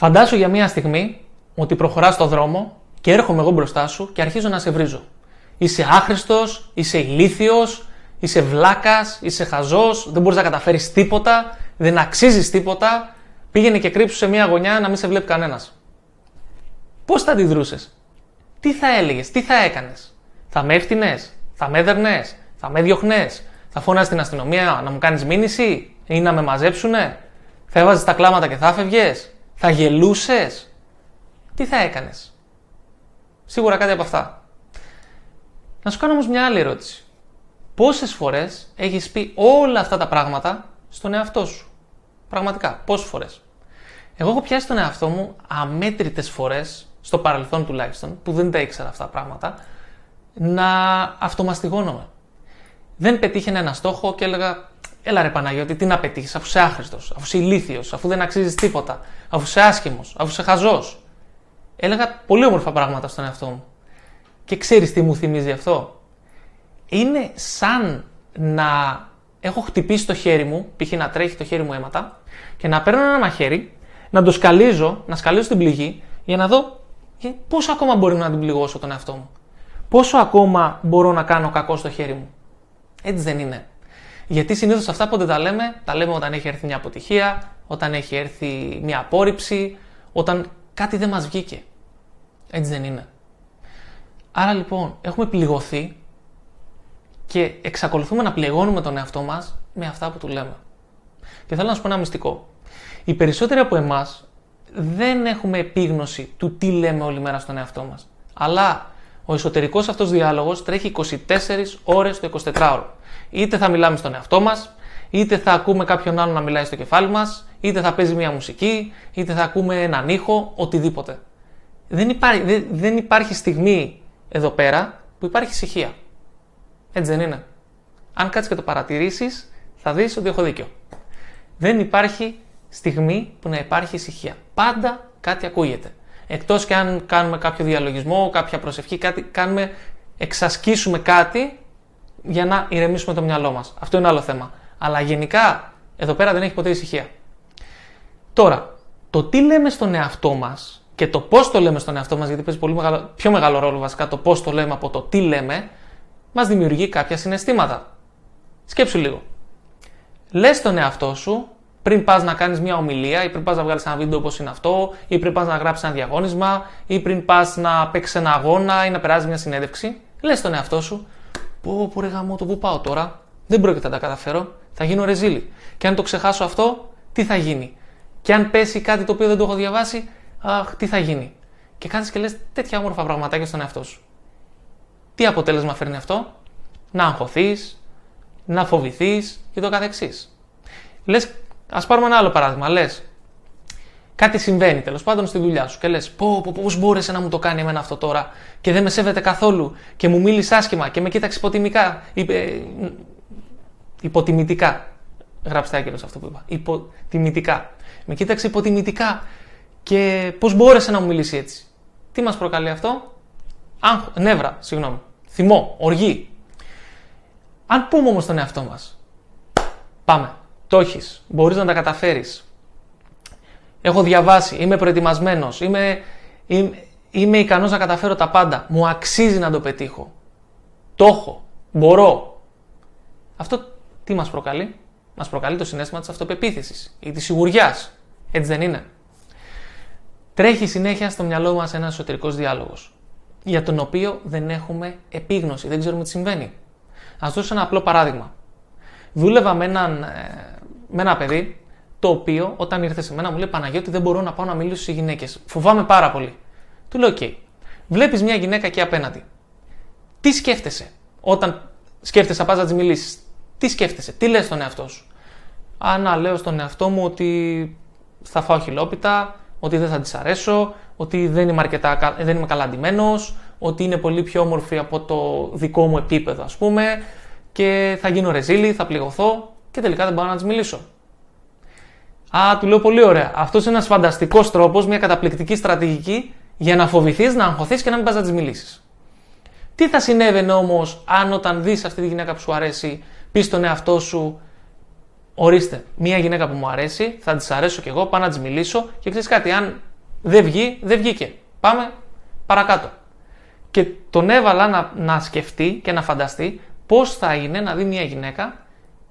Φαντάσου για μία στιγμή ότι προχωράς στο δρόμο και έρχομαι εγώ μπροστά σου και αρχίζω να σε βρίζω. Είσαι άχρηστος, είσαι ηλίθιος, είσαι βλάκας, είσαι χαζός, δεν μπορείς να καταφέρεις τίποτα, δεν αξίζεις τίποτα, πήγαινε και κρύψου σε μία γωνιά να μην σε βλέπει κανένας. Πώς θα αντιδρούσες, τι θα έλεγες, τι θα έκανες, θα με έφτυνες, θα με έδερνες, θα με διωχνές, θα φώναζες στην αστυνομία να μου κάνεις μήνυση ή να με μαζέψουνε, θα έβαζες τα κλάματα και θα έφευγες, θα γελούσες, τι θα έκανες; Σίγουρα κάτι από αυτά. Να σου κάνω όμως μια άλλη ερώτηση. Πόσες φορές έχεις πει όλα αυτά τα πράγματα στον εαυτό σου; Πραγματικά, πόσες φορές; Εγώ έχω πιάσει τον εαυτό μου αμέτρητες φορές, στο παρελθόν τουλάχιστον, που δεν τα ήξερα αυτά τα πράγματα, να αυτομαστιγώνομαι. Δεν πετύχαινε ένα στόχο και έλεγα Έλα ρε Παναγιώτη, τι να πετύχεις, αφού είσαι άχρηστος, αφού είσαι ηλίθιος, αφού δεν αξίζεις τίποτα, αφού είσαι άσχημος, αφού είσαι χαζός. Έλεγα πολύ όμορφα πράγματα στον εαυτό μου. Και ξέρεις τι μου θυμίζει αυτό; Είναι σαν να έχω χτυπήσει το χέρι μου, π.χ. να τρέχει το χέρι μου αίματα, και να παίρνω ένα μαχαίρι, να το σκαλίζω, να σκαλίζω την πληγή, για να δω πόσο ακόμα μπορεί να την πληγώσω τον εαυτό μου. Πόσο ακόμα μπορώ να κάνω κακό στο χέρι μου. Έτσι δεν είναι. Γιατί συνήθως αυτά πότε τα λέμε, τα λέμε όταν έχει έρθει μια αποτυχία, όταν έχει έρθει μια απόρριψη, όταν κάτι δεν μας βγήκε. Έτσι δεν είναι. Άρα λοιπόν έχουμε πληγωθεί και εξακολουθούμε να πληγώνουμε τον εαυτό μας με αυτά που του λέμε. Και θέλω να σου πω ένα μυστικό. Οι περισσότεροι από εμάς δεν έχουμε επίγνωση του τι λέμε όλη μέρα στον εαυτό μας. Αλλά ο εσωτερικός αυτός διάλογος τρέχει 24 ώρες το 24ωρο. Είτε θα μιλάμε στον εαυτό μας, είτε θα ακούμε κάποιον άλλο να μιλάει στο κεφάλι μας, είτε θα παίζει μια μουσική, είτε θα ακούμε έναν ήχο, οτιδήποτε. Δεν υπάρχει, δεν, δεν υπάρχει στιγμή εδώ πέρα που υπάρχει ησυχία. Έτσι δεν είναι. Αν κάτσεις και το παρατηρήσεις, θα δεις ότι έχω δίκιο. Δεν υπάρχει στιγμή που να υπάρχει ησυχία. Πάντα κάτι ακούγεται. Εκτός και αν κάνουμε κάποιο διαλογισμό, κάποια προσευχή, κάτι, κάνουμε, εξασκήσουμε κάτι για να ηρεμήσουμε το μυαλό μας. Αυτό είναι άλλο θέμα. Αλλά γενικά εδώ πέρα δεν έχει ποτέ ησυχία. Τώρα, το τι λέμε στον εαυτό μας και το πώς το λέμε στον εαυτό μας, γιατί παίζει πολύ μεγάλο, πιο μεγάλο ρόλο βασικά το πώς το λέμε από το τι λέμε, μας δημιουργεί κάποια συναισθήματα. Σκέψου λίγο. Λες στον εαυτό σου πριν πας να κάνεις μια ομιλία, ή πριν πας να βγάλεις ένα βίντεο όπως είναι αυτό, ή πριν πας να γράψεις ένα διαγώνισμα, ή πριν πας να παίξεις ένα αγώνα ή να περάσεις μια συνέντευξη, λες τον εαυτό σου, Πω, πω ρε γαμό, το πού πάω τώρα, δεν πρόκειται να τα καταφέρω, θα γίνω ρεζίλη. Και αν το ξεχάσω αυτό, τι θα γίνει; Και αν πέσει κάτι το οποίο δεν το έχω διαβάσει, αχ, τι θα γίνει; Και κάνει και λες τέτοια όμορφα πραγματάκια στον εαυτό σου. Τι αποτέλεσμα φέρνει αυτό, να αγχωθείς, να φοβηθείς και το καθεξής. Λες Α πάρουμε ένα άλλο παράδειγμα. Λες, κάτι συμβαίνει τέλος πάντων στη δουλειά σου και λες: Πώ, πώ, πώς μπόρεσε να μου το κάνει εμένα αυτό τώρα και δεν με σέβεται καθόλου και μου μίλησε άσχημα και με κοίταξε υποτιμικά. Υπε, υποτιμητικά. Γράψτε άκυρος αυτό που είπα. Υποτιμητικά. Με κοίταξε υποτιμητικά και πώς μπόρεσε να μου μιλήσει έτσι. Τι μας προκαλεί αυτό, Άγχο, νεύρα, συγγνώμη. Θυμό, οργή. Αν πούμε όμως τον εαυτό μας, πάμε. Το έχεις. Μπορείς να τα καταφέρεις. Έχω διαβάσει. Είμαι προετοιμασμένος. Είμαι, είμαι, είμαι ικανός να καταφέρω τα πάντα. Μου αξίζει να το πετύχω. Το έχω. Μπορώ. Αυτό τι μας προκαλεί; Μας προκαλεί το συνέστημα της αυτοπεποίθησης ή της σιγουριάς. Έτσι δεν είναι. Τρέχει συνέχεια στο μυαλό μας ένας εσωτερικός διάλογος. Για τον οποίο δεν έχουμε επίγνωση. Δεν ξέρουμε τι συμβαίνει. Να δώσω ένα απλό παράδειγμα. Δούλευα με έναν ε, με ένα παιδί το οποίο όταν ήρθε σε μένα μου λέει Παναγιώτη δεν μπορώ να πάω να μιλήσω σε γυναίκες. Φοβάμαι πάρα πολύ. Του λέω: Οκ. Βλέπεις μια γυναίκα εκεί απέναντι. Τι σκέφτεσαι όταν σκέφτεσαι να πας να της μιλήσεις; Τι σκέφτεσαι, τι λες στον εαυτό σου; Α, να λέω στον εαυτό μου ότι θα φάω χιλόπιτα, ότι δεν θα της αρέσω, ότι δεν είμαι, αρκετά, δεν είμαι καλά αντιμένος, ότι είναι πολύ πιο όμορφη από το δικό μου επίπεδο, ας πούμε, και θα γίνω ρεζίλη, θα πληγωθώ και τελικά δεν μπορώ να της μιλήσω. Α, του λέω πολύ ωραία. Αυτός είναι ένας φανταστικός τρόπος, μια καταπληκτική στρατηγική για να φοβηθείς, να αγχωθείς και να μην πας να της μιλήσεις. Τι θα συνέβαινε όμως αν όταν δεις αυτή τη γυναίκα που σου αρέσει, πεις στον εαυτό σου, Ορίστε, μια γυναίκα που μου αρέσει, θα της αρέσω κι εγώ, πάω να της μιλήσω και ξέρεις κάτι, αν Δεν βγει, δεν βγήκε. Πάμε παρακάτω. Και τον έβαλα να, να σκεφτεί και να φανταστεί πώς θα είναι να δει μια γυναίκα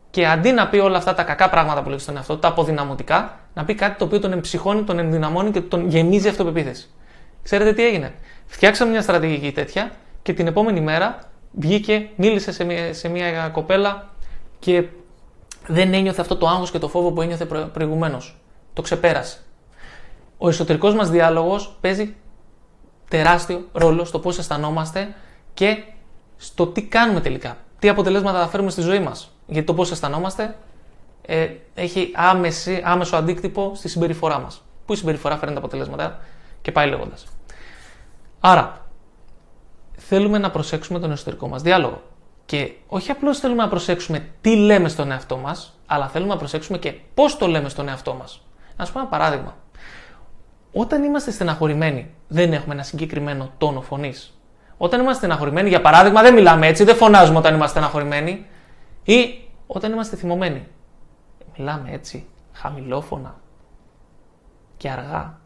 και αντί να πει όλα αυτά τα κακά πράγματα που λέει στον εαυτό, τα αποδυναμωτικά, να πει κάτι το οποίο τον εμψυχώνει, τον ενδυναμώνει και τον γεμίζει αυτοπεποίθηση. Ξέρετε τι έγινε; Φτιάξαμε μια στρατηγική τέτοια και την επόμενη μέρα βγήκε, μίλησε σε μια, σε μια κοπέλα και δεν ένιωθε αυτό το άγχος και το φόβο που ένιωθε προηγουμένως. Το ξεπέρασε. Ο εσωτερικός μας διάλογος παίζει τεράστιο ρόλο στο πώς αισθανόμαστε και στο τι κάνουμε τελικά. Τι αποτελέσματα θα φέρουμε στη ζωή μας. Γιατί το πώς αισθανόμαστε ε, έχει άμεση, άμεσο αντίκτυπο στη συμπεριφορά μας. Που η συμπεριφορά φέρνει τα αποτελέσματα και πάει λέγοντας. Άρα, θέλουμε να προσέξουμε τον εσωτερικό μας διάλογο. Και όχι απλώς θέλουμε να προσέξουμε τι λέμε στον εαυτό μας, αλλά θέλουμε να προσέξουμε και πώς το λέμε στον εαυτό μας. Να σου πω ένα παράδειγμα. Όταν είμαστε στεναχωρημένοι, δεν έχουμε ένα συγκεκριμένο τόνο φωνής. Όταν είμαστε στεναχωρημένοι, για παράδειγμα, δεν μιλάμε έτσι, δεν φωνάζουμε όταν είμαστε στεναχωρημένοι. Ή όταν είμαστε θυμωμένοι. Μιλάμε έτσι, χαμηλόφωνα και αργά.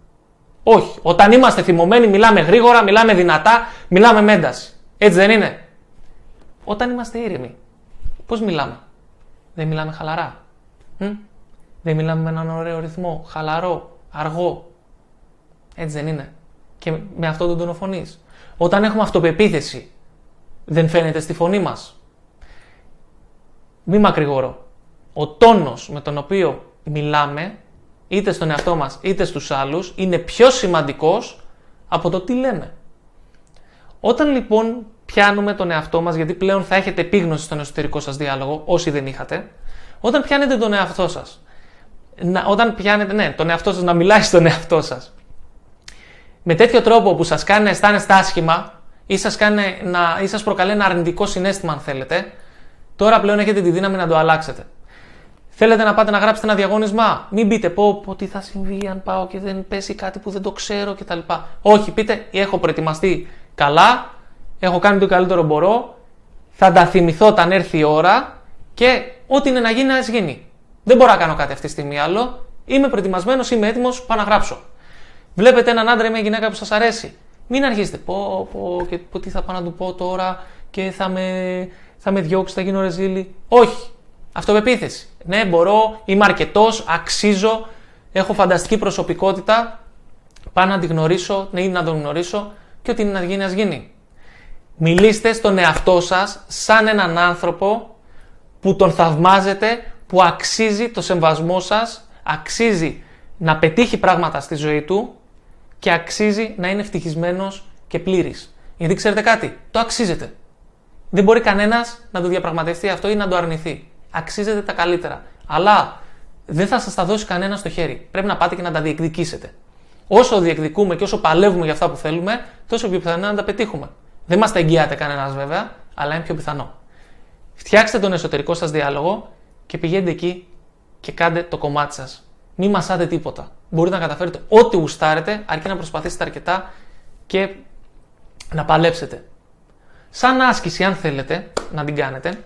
Όχι. Όταν είμαστε θυμωμένοι, μιλάμε γρήγορα, μιλάμε δυνατά, μιλάμε με ένταση. Έτσι δεν είναι; Όταν είμαστε ήρεμοι, πώς μιλάμε; Δεν μιλάμε χαλαρά. Μ; Δεν μιλάμε με έναν ωραίο ρυθμό, χαλαρό, αργό. Έτσι δεν είναι; Και με αυτό τον τόνο φωνής. Όταν έχουμε αυτοπεποίθηση, δεν φαίνεται στη φωνή μας. Μη μακρηγορώ. Ο τόνος με τον οποίο μιλάμε, είτε στον εαυτό μας είτε στους άλλους, είναι πιο σημαντικός από το τι λέμε. Όταν λοιπόν πιάνουμε τον εαυτό μας, γιατί πλέον θα έχετε επίγνωση στον εσωτερικό σας διάλογο, όσοι δεν είχατε, όταν πιάνετε τον εαυτό σας, να, όταν πιάνετε, ναι, τον εαυτό σας να μιλάει στον εαυτό σας, με τέτοιο τρόπο που σας κάνει να αισθάνεστε άσχημα ή σας, κάνει να, ή σας προκαλεί ένα αρνητικό συνέστημα αν θέλετε, τώρα πλέον έχετε τη δύναμη να το αλλάξετε. Θέλετε να πάτε να γράψετε ένα διαγώνισμα; Μην πείτε πω, πω τι θα συμβεί αν πάω και δεν πέσει κάτι που δεν το ξέρω κτλ. Όχι, πείτε έχω προετοιμαστεί καλά, έχω κάνει το καλύτερο μπορώ, θα τα θυμηθώ όταν έρθει η ώρα και ό,τι είναι να γίνει να γίνει. Δεν μπορώ να κάνω κάτι αυτή τη στιγμή άλλο. Είμαι προετοιμασμένος, είμαι έτοιμος, πάω να γράψω. Βλέπετε έναν άντρα ή μια γυναίκα που σας αρέσει. Μην αρχίσετε. Πω, πω, και πω, τι θα πάω να του πω τώρα και θα με, θα με διώξει, θα γίνω ρεζίλη. Όχι. Αυτοπεποίθηση. Ναι, μπορώ, είμαι αρκετός, αξίζω, έχω φανταστική προσωπικότητα. Πάω να τη γνωρίσω, ναι, να τον γνωρίσω και ό,τι είναι να γίνει, ας γίνει. Μιλήστε στον εαυτό σας σαν έναν άνθρωπο που τον θαυμάζετε, που αξίζει το σεμβασμό σας, αξίζει να πετύχει πράγματα στη ζωή του και αξίζει να είναι ευτυχισμένος και πλήρης. Γιατί ξέρετε κάτι, το αξίζετε. Δεν μπορεί κανένας να το διαπραγματευτεί αυτό ή να το αρνηθεί. Αξίζετε τα καλύτερα. Αλλά δεν θα σας τα δώσει κανένας στο χέρι. Πρέπει να πάτε και να τα διεκδικήσετε. Όσο διεκδικούμε και όσο παλεύουμε για αυτά που θέλουμε, τόσο πιο πιθανό να τα πετύχουμε. Δεν μας τα εγγυάται κανένας βέβαια, αλλά είναι πιο πιθανό. Φτιάξτε τον εσωτερικό σας διάλογο και πηγαίνετε εκεί και κάντε το κομμάτι σας. Μην μασάτε τίποτα. Μπορείτε να καταφέρετε ό,τι γουστάρετε, αρκεί να προσπαθήσετε αρκετά και να παλέψετε. Σαν άσκηση, αν θέλετε να την κάνετε,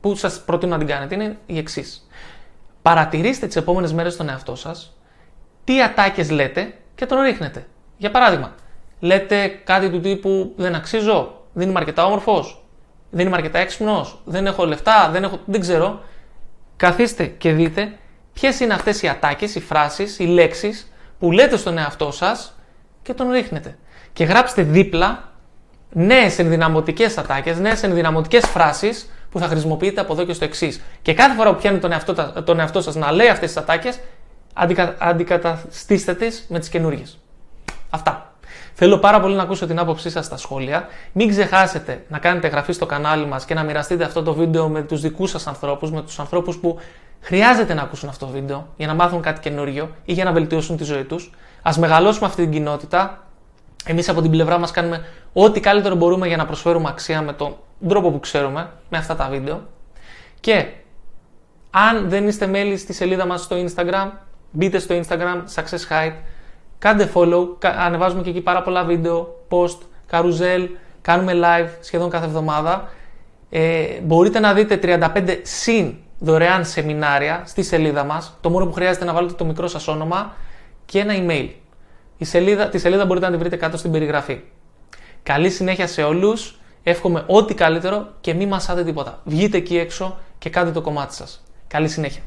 που σας προτείνω να την κάνετε, είναι η εξής. Παρατηρήστε τις επόμενες μέρες τον εαυτό σας, τι ατάκες λέτε και τον ρίχνετε. Για παράδειγμα, λέτε κάτι του τύπου Δεν αξίζω, δεν είμαι αρκετά όμορφος, δεν είμαι αρκετά έξυπνος, δεν έχω λεφτά, δεν, έχω... δεν ξέρω. Καθίστε και δείτε ποιες είναι αυτές οι ατάκες, οι φράσεις, οι λέξεις που λέτε στον εαυτό σας και τον ρίχνετε. Και γράψτε δίπλα νέες ενδυναμωτικές ατάκες, νέες ενδυναμωτικές φράσεις που θα χρησιμοποιείτε από εδώ και στο εξής. Και κάθε φορά που πιάνετε τον εαυτό, τον εαυτό σας να λέει αυτές τις ατάκες, αντικα, αντικαταστήστε τις με τις καινούργιες. Αυτά. Θέλω πάρα πολύ να ακούσω την άποψή σας στα σχόλια. Μην ξεχάσετε να κάνετε εγγραφή στο κανάλι μας και να μοιραστείτε αυτό το βίντεο με τους δικούς σας ανθρώπους, με τους ανθρώπους που χρειάζεται να ακούσουν αυτό το βίντεο για να μάθουν κάτι καινούριο ή για να βελτιώσουν τη ζωή τους. Α μεγαλώσουμε αυτή την κοινότητα. Εμείς από την πλευρά μας κάνουμε ό,τι καλύτερο μπορούμε για να προσφέρουμε αξία με τον τρόπο που ξέρουμε, με αυτά τα βίντεο. Και αν δεν είστε μέλη στη σελίδα μας στο Instagram, μπείτε στο Instagram Success Hype, κάντε follow, ανεβάζουμε και εκεί πάρα πολλά βίντεο, post, καρουζέλ, κάνουμε live σχεδόν κάθε εβδομάδα. Ε, μπορείτε να δείτε 35 συν δωρεάν σεμινάρια στη σελίδα μας. Το μόνο που χρειάζεται να βάλετε το μικρό σας όνομα και ένα email. Η σελίδα, τη σελίδα μπορείτε να τη βρείτε κάτω στην περιγραφή. Καλή συνέχεια σε όλους, εύχομαι ό,τι καλύτερο και μη μασάτε τίποτα. Βγείτε εκεί έξω και κάντε το κομμάτι σας. Καλή συνέχεια.